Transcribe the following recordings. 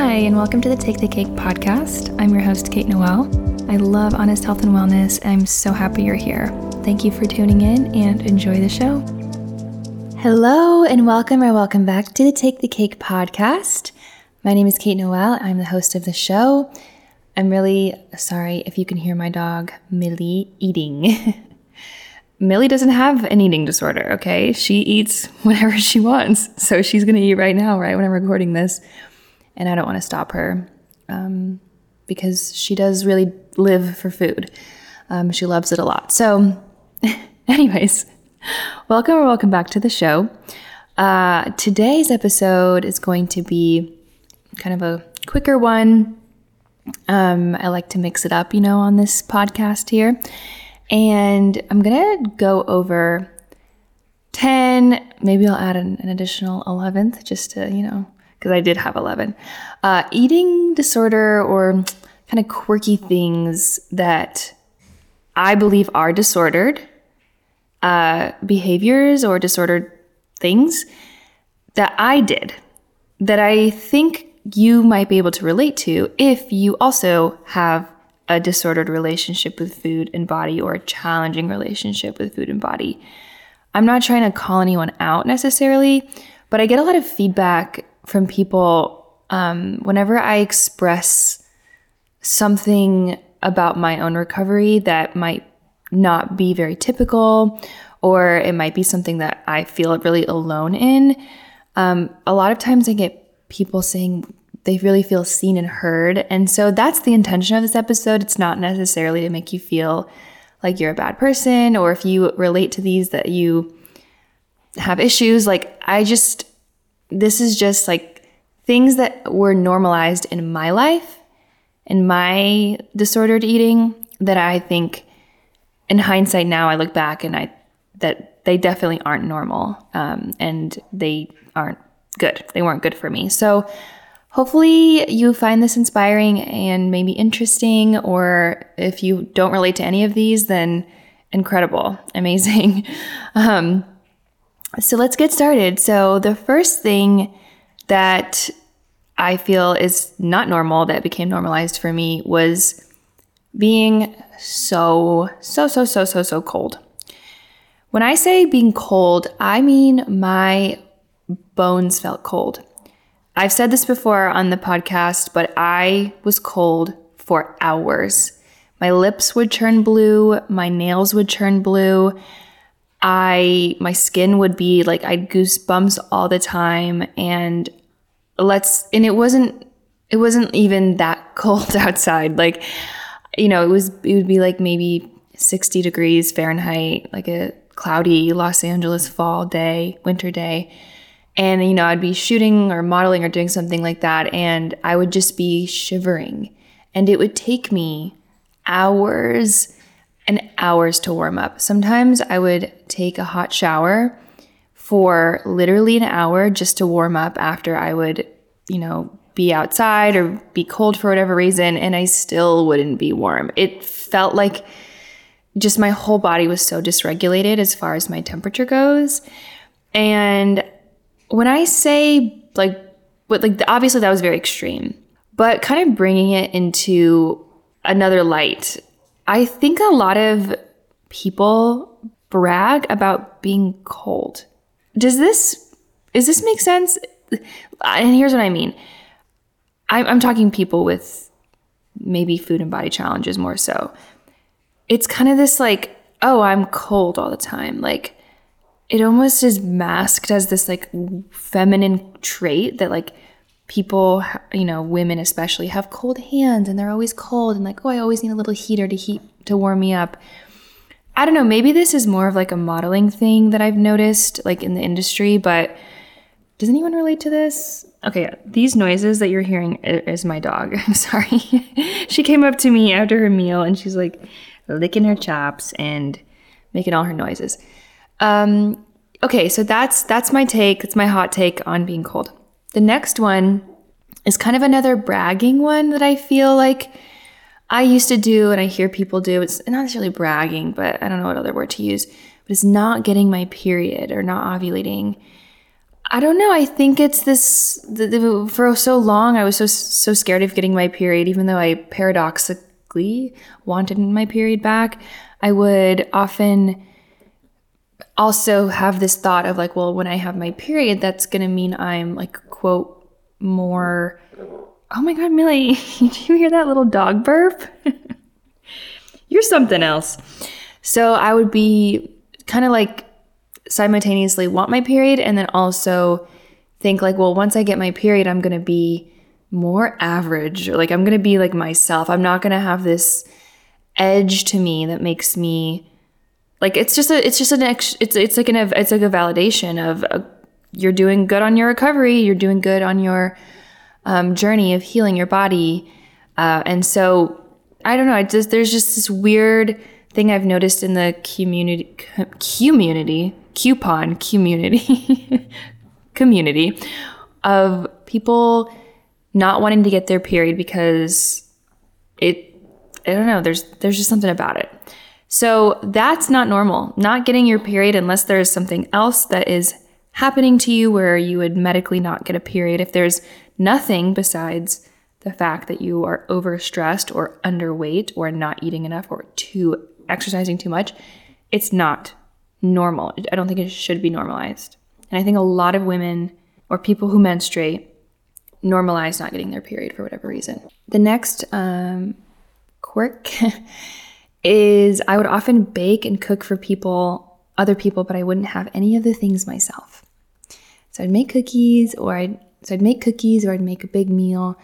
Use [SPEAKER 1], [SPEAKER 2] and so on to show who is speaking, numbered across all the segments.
[SPEAKER 1] Hi, and welcome to the Take the Cake podcast. I'm your host, Kate Noel. I love honest health and wellness. I'm so happy you're here. Thank you for tuning in and enjoy the show. Hello, and welcome or welcome back to the Take the Cake podcast. My name is Kate Noel. I'm the host of the show. I'm really sorry if you can hear my dog, Millie, eating. Millie doesn't have an eating disorder, okay? She eats whatever she wants. So she's gonna eat right now, right when I'm recording this. And I don't wanna stop her um, because she does really live for food. Um, she loves it a lot. So, anyways, welcome or welcome back to the show. Uh, today's episode is going to be kind of a quicker one. Um, I like to mix it up, you know, on this podcast here. And I'm going to go over 10, maybe I'll add an, an additional 11th just to, you know, because I did have 11. Uh, eating disorder or kind of quirky things that I believe are disordered, uh, behaviors or disordered things that I did that I think you might be able to relate to if you also have a disordered relationship with food and body or a challenging relationship with food and body. I'm not trying to call anyone out necessarily, but I get a lot of feedback from people um, whenever I express something about my own recovery that might not be very typical, or it might be something that I feel really alone in. Um, a lot of times I get people saying, they really feel seen and heard. And so that's the intention of this episode. It's not necessarily to make you feel like you're a bad person or if you relate to these that you have issues. Like, I just, this is just like things that were normalized in my life, in my disordered eating, that I think in hindsight now I look back and I, that they definitely aren't normal um, and they aren't good. They weren't good for me. So, Hopefully, you find this inspiring and maybe interesting, or if you don't relate to any of these, then incredible, amazing. Um, so, let's get started. So, the first thing that I feel is not normal that became normalized for me was being so, so, so, so, so, so cold. When I say being cold, I mean my bones felt cold. I've said this before on the podcast, but I was cold for hours. My lips would turn blue, my nails would turn blue. I my skin would be like I'd goosebumps all the time and let's and it wasn't it wasn't even that cold outside. Like you know, it was it would be like maybe 60 degrees Fahrenheit, like a cloudy Los Angeles fall day, winter day and, you know, I'd be shooting or modeling or doing something like that, and I would just be shivering. And it would take me hours and hours to warm up. Sometimes I would take a hot shower for literally an hour just to warm up after I would, you know, be outside or be cold for whatever reason, and I still wouldn't be warm. It felt like just my whole body was so dysregulated as far as my temperature goes. And when I say like, but like obviously that was very extreme, but kind of bringing it into another light. I think a lot of people brag about being cold. Does this does this make sense? And here's what I mean. I'm, I'm talking people with maybe food and body challenges more so. It's kind of this like, oh, I'm cold all the time. Like, it almost is masked as this like feminine trait that like people you know women especially have cold hands and they're always cold and like oh i always need a little heater to heat to warm me up i don't know maybe this is more of like a modeling thing that i've noticed like in the industry but does anyone relate to this okay these noises that you're hearing is my dog i'm sorry she came up to me after her meal and she's like licking her chops and making all her noises um, okay, so that's that's my take. It's my hot take on being cold. The next one is kind of another bragging one that I feel like I used to do and I hear people do. It's not necessarily bragging, but I don't know what other word to use. But it's not getting my period or not ovulating. I don't know. I think it's this. The, the, for so long, I was so so scared of getting my period, even though I paradoxically wanted my period back. I would often also have this thought of like, well, when I have my period, that's gonna mean I'm like quote more. Oh my God, Millie, did you hear that little dog burp? You're something else. So I would be kind of like simultaneously want my period and then also think like, well, once I get my period, I'm going to be more average or like I'm going to be like myself. I'm not going to have this edge to me that makes me like it's just a it's just an ex, it's it's like an it's like a validation of a, you're doing good on your recovery, you're doing good on your um, journey of healing your body, uh, and so I don't know. I just there's just this weird thing I've noticed in the community community coupon community community of people not wanting to get their period because it I don't know, there's there's just something about it. So that's not normal. Not getting your period unless there is something else that is happening to you where you would medically not get a period if there's nothing besides the fact that you are overstressed or underweight or not eating enough or too exercising too much, it's not normal. I don't think it should be normalized. And I think a lot of women or people who menstruate normalize not getting their period for whatever reason. The next um, quirk is I would often bake and cook for people, other people, but I wouldn't have any of the things myself. So I'd make cookies or I'd so I'd make cookies or I'd make a big meal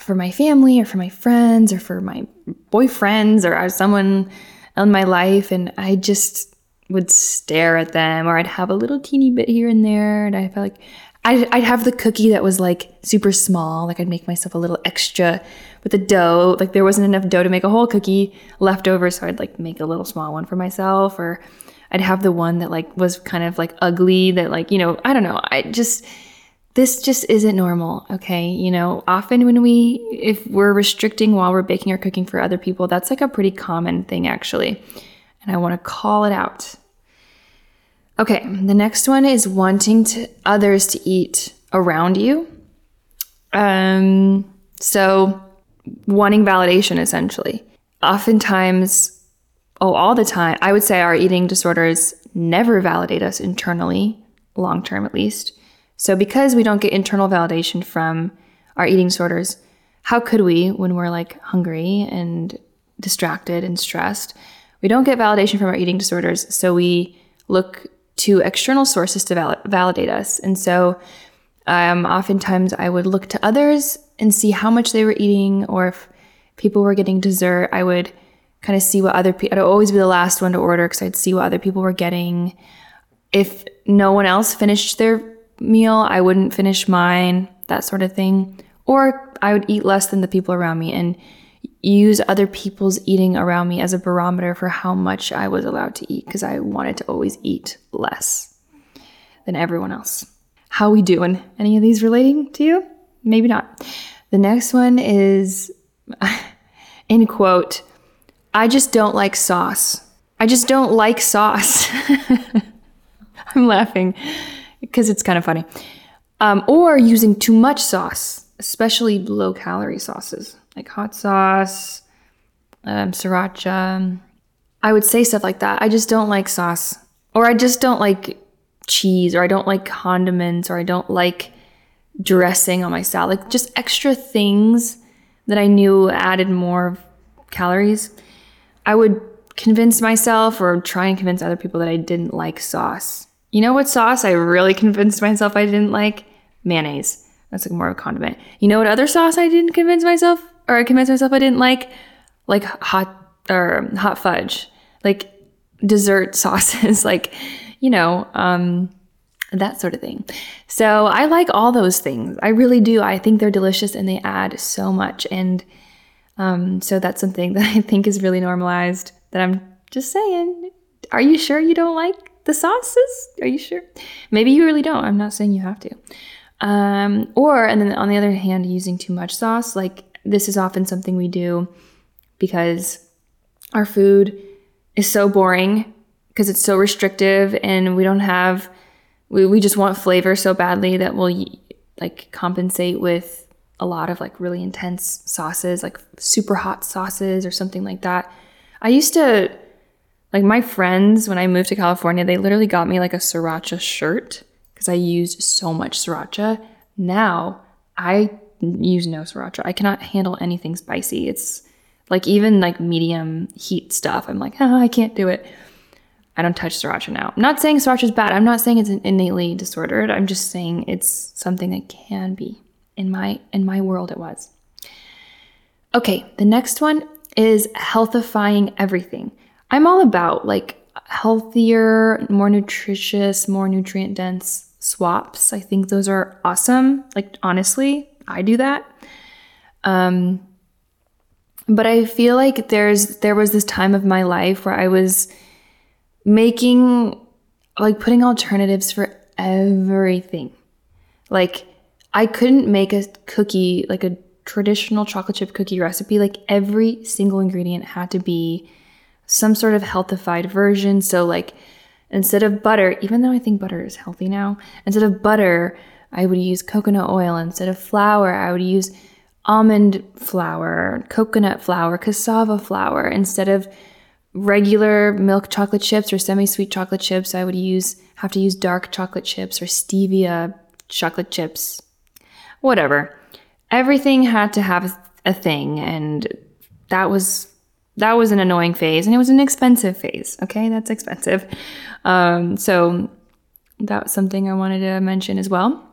[SPEAKER 1] for my family or for my friends or for my boyfriends or uh, someone in my life and I just would stare at them or I'd have a little teeny bit here and there and I felt like I'd, I'd have the cookie that was like super small like I'd make myself a little extra with the dough like there wasn't enough dough to make a whole cookie left over so I'd like make a little small one for myself or I'd have the one that like was kind of like ugly that like you know I don't know I just this just isn't normal okay you know often when we if we're restricting while we're baking or cooking for other people that's like a pretty common thing actually and I want to call it out Okay, the next one is wanting to others to eat around you. Um, so wanting validation essentially. Oftentimes, oh, all the time, I would say our eating disorders never validate us internally, long term at least. So because we don't get internal validation from our eating disorders, how could we when we're like hungry and distracted and stressed? We don't get validation from our eating disorders, so we look to external sources to val- validate us. And so um, oftentimes I would look to others and see how much they were eating, or if people were getting dessert, I would kind of see what other people, I'd always be the last one to order because I'd see what other people were getting. If no one else finished their meal, I wouldn't finish mine, that sort of thing. Or I would eat less than the people around me. And use other people's eating around me as a barometer for how much I was allowed to eat because I wanted to always eat less than everyone else. How we doing? Any of these relating to you? Maybe not. The next one is in quote, I just don't like sauce. I just don't like sauce. I'm laughing because it's kind of funny. Um, or using too much sauce, especially low calorie sauces like hot sauce, um, sriracha. I would say stuff like that. I just don't like sauce, or I just don't like cheese, or I don't like condiments, or I don't like dressing on my salad. Like just extra things that I knew added more calories. I would convince myself or try and convince other people that I didn't like sauce. You know what sauce I really convinced myself I didn't like? Mayonnaise. That's like more of a condiment. You know what other sauce I didn't convince myself or I convinced myself I didn't like like hot or hot fudge, like dessert sauces, like you know, um, that sort of thing. So I like all those things. I really do. I think they're delicious and they add so much. And um, so that's something that I think is really normalized. That I'm just saying. Are you sure you don't like the sauces? Are you sure? Maybe you really don't. I'm not saying you have to. Um, or, and then on the other hand, using too much sauce, like this is often something we do because our food is so boring because it's so restrictive and we don't have we, we just want flavor so badly that we'll like compensate with a lot of like really intense sauces, like super hot sauces or something like that. I used to like my friends when I moved to California, they literally got me like a sriracha shirt because I used so much sriracha. Now I use no sriracha. I cannot handle anything spicy. It's like even like medium heat stuff. I'm like, oh, I can't do it. I don't touch sriracha now. I'm not saying sriracha is bad. I'm not saying it's innately disordered. I'm just saying it's something that can be. In my in my world, it was. Okay, the next one is healthifying everything. I'm all about like healthier, more nutritious, more nutrient dense swaps. I think those are awesome. Like honestly, I do that. Um but I feel like there's there was this time of my life where I was making like putting alternatives for everything. Like I couldn't make a cookie like a traditional chocolate chip cookie recipe. Like every single ingredient had to be some sort of healthified version. So, like, instead of butter, even though I think butter is healthy now, instead of butter, I would use coconut oil. Instead of flour, I would use almond flour, coconut flour, cassava flour. Instead of regular milk chocolate chips or semi-sweet chocolate chips, I would use have to use dark chocolate chips or stevia chocolate chips. Whatever. Everything had to have a thing and that was that was an annoying phase and it was an expensive phase. Okay, that's expensive. Um, so that was something I wanted to mention as well.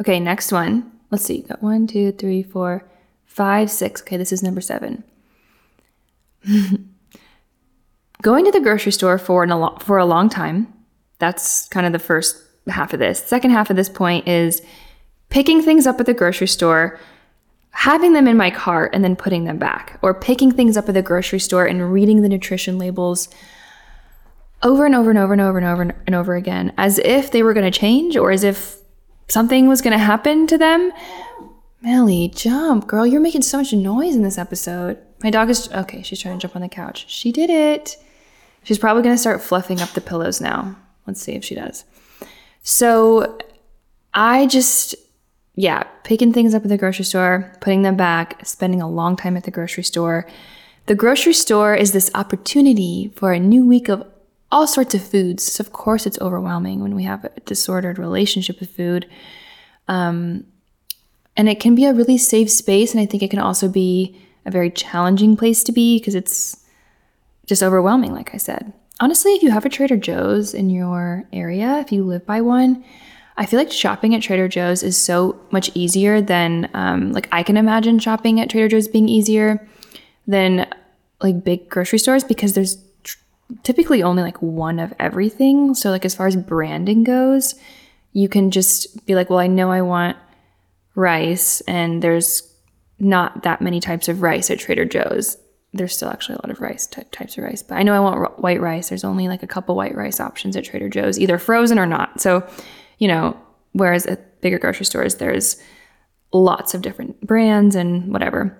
[SPEAKER 1] Okay, next one. Let's see. Got one, two, three, four, five, six. Okay, this is number seven. Going to the grocery store for an, for a long time. That's kind of the first half of this. Second half of this point is picking things up at the grocery store having them in my cart and then putting them back, or picking things up at the grocery store and reading the nutrition labels over and over and over and over and over and over again, as if they were going to change or as if something was going to happen to them. Millie, jump, girl. You're making so much noise in this episode. My dog is okay. She's trying to jump on the couch. She did it. She's probably going to start fluffing up the pillows now. Let's see if she does. So I just yeah, picking things up at the grocery store, putting them back, spending a long time at the grocery store. The grocery store is this opportunity for a new week of all sorts of foods. So of course, it's overwhelming when we have a disordered relationship with food. Um, and it can be a really safe space. And I think it can also be a very challenging place to be because it's just overwhelming, like I said. Honestly, if you have a Trader Joe's in your area, if you live by one, I feel like shopping at Trader Joe's is so much easier than um, like I can imagine shopping at Trader Joe's being easier than like big grocery stores because there's tr- typically only like one of everything. So like as far as branding goes, you can just be like, well, I know I want rice, and there's not that many types of rice at Trader Joe's. There's still actually a lot of rice types of rice, but I know I want r- white rice. There's only like a couple white rice options at Trader Joe's, either frozen or not. So you know, whereas at bigger grocery stores, there's lots of different brands and whatever.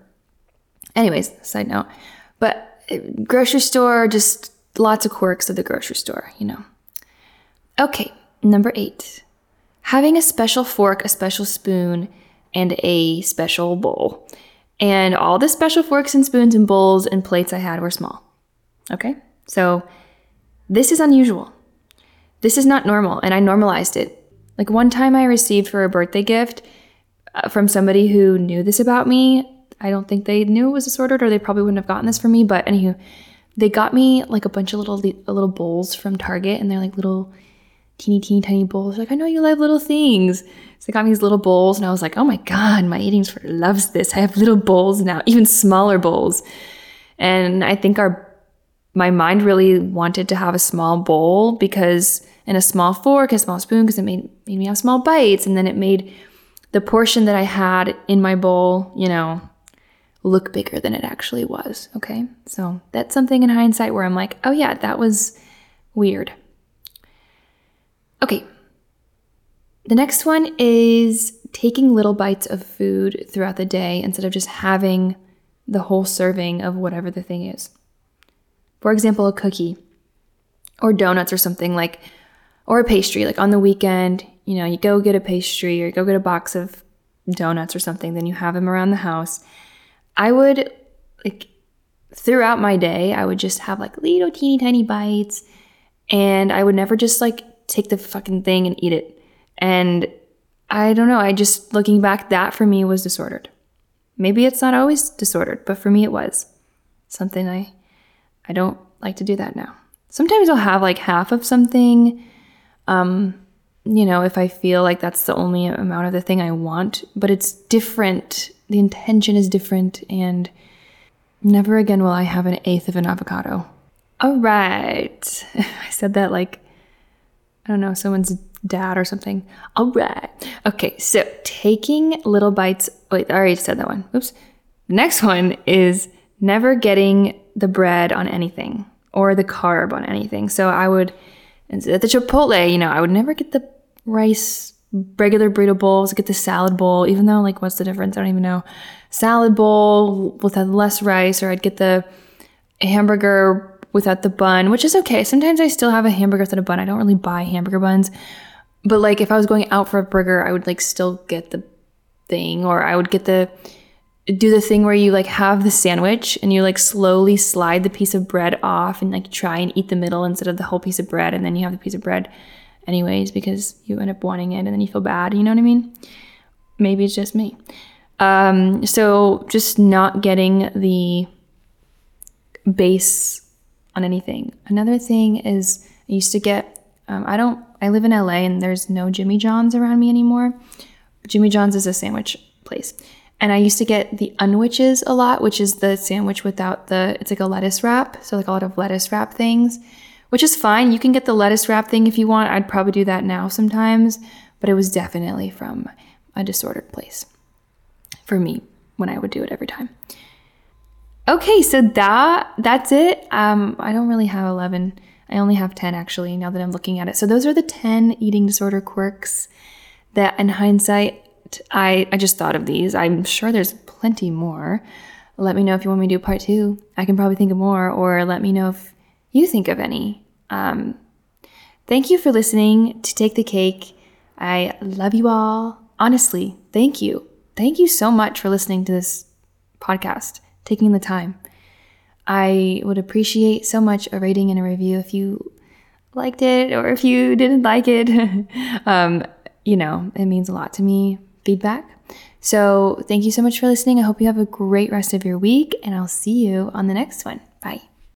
[SPEAKER 1] Anyways, side note. But uh, grocery store, just lots of quirks of the grocery store, you know. Okay, number eight. Having a special fork, a special spoon, and a special bowl. And all the special forks and spoons and bowls and plates I had were small. Okay? So this is unusual. This is not normal, and I normalized it. Like one time I received for a birthday gift uh, from somebody who knew this about me. I don't think they knew it was disordered or they probably wouldn't have gotten this for me, but anywho, they got me like a bunch of little little bowls from Target and they're like little teeny teeny tiny bowls. Like, I know you love little things. So they got me these little bowls and I was like, oh my God, my eating disorder loves this. I have little bowls now, even smaller bowls. And I think our my mind really wanted to have a small bowl because and a small fork, a small spoon, because it made, made me have small bites. And then it made the portion that I had in my bowl, you know, look bigger than it actually was. Okay. So that's something in hindsight where I'm like, oh yeah, that was weird. Okay. The next one is taking little bites of food throughout the day instead of just having the whole serving of whatever the thing is. For example, a cookie or donuts or something like or a pastry. Like on the weekend, you know, you go get a pastry or go get a box of donuts or something, then you have them around the house. I would like throughout my day, I would just have like little teeny tiny bites and I would never just like take the fucking thing and eat it. And I don't know, I just looking back, that for me was disordered. Maybe it's not always disordered, but for me it was. Something I I don't like to do that now. Sometimes I'll have like half of something um you know, if I feel like that's the only amount of the thing I want, but it's different. The intention is different and never again will I have an eighth of an avocado. All right. I said that like I don't know, someone's dad or something. All right. Okay, so taking little bites. Wait, I already said that one. Oops. Next one is never getting the bread on anything or the carb on anything. So I would, at the Chipotle, you know, I would never get the rice, regular burrito bowls, get the salad bowl, even though, like, what's the difference? I don't even know. Salad bowl with less rice, or I'd get the hamburger without the bun, which is okay. Sometimes I still have a hamburger without a bun. I don't really buy hamburger buns. But like if I was going out for a burger, I would like still get the thing or I would get the do the thing where you like have the sandwich and you like slowly slide the piece of bread off and like try and eat the middle instead of the whole piece of bread and then you have the piece of bread anyways because you end up wanting it and then you feel bad, you know what I mean? Maybe it's just me. Um, so just not getting the base on anything. Another thing is I used to get, um, I don't, I live in LA and there's no Jimmy John's around me anymore. Jimmy John's is a sandwich place. And I used to get the Unwiches a lot, which is the sandwich without the, it's like a lettuce wrap. So like a lot of lettuce wrap things, which is fine. You can get the lettuce wrap thing if you want. I'd probably do that now sometimes, but it was definitely from a disordered place for me when I would do it every time. Okay, so that that's it. Um, I don't really have 11. I only have 10 actually now that I'm looking at it. So those are the 10 eating disorder quirks that in hindsight I I just thought of these. I'm sure there's plenty more. Let me know if you want me to do part 2. I can probably think of more or let me know if you think of any. Um, thank you for listening to Take the Cake. I love you all. Honestly, thank you. Thank you so much for listening to this podcast taking the time. I would appreciate so much a rating and a review if you liked it or if you didn't like it. um, you know, it means a lot to me. Feedback. So, thank you so much for listening. I hope you have a great rest of your week, and I'll see you on the next one. Bye.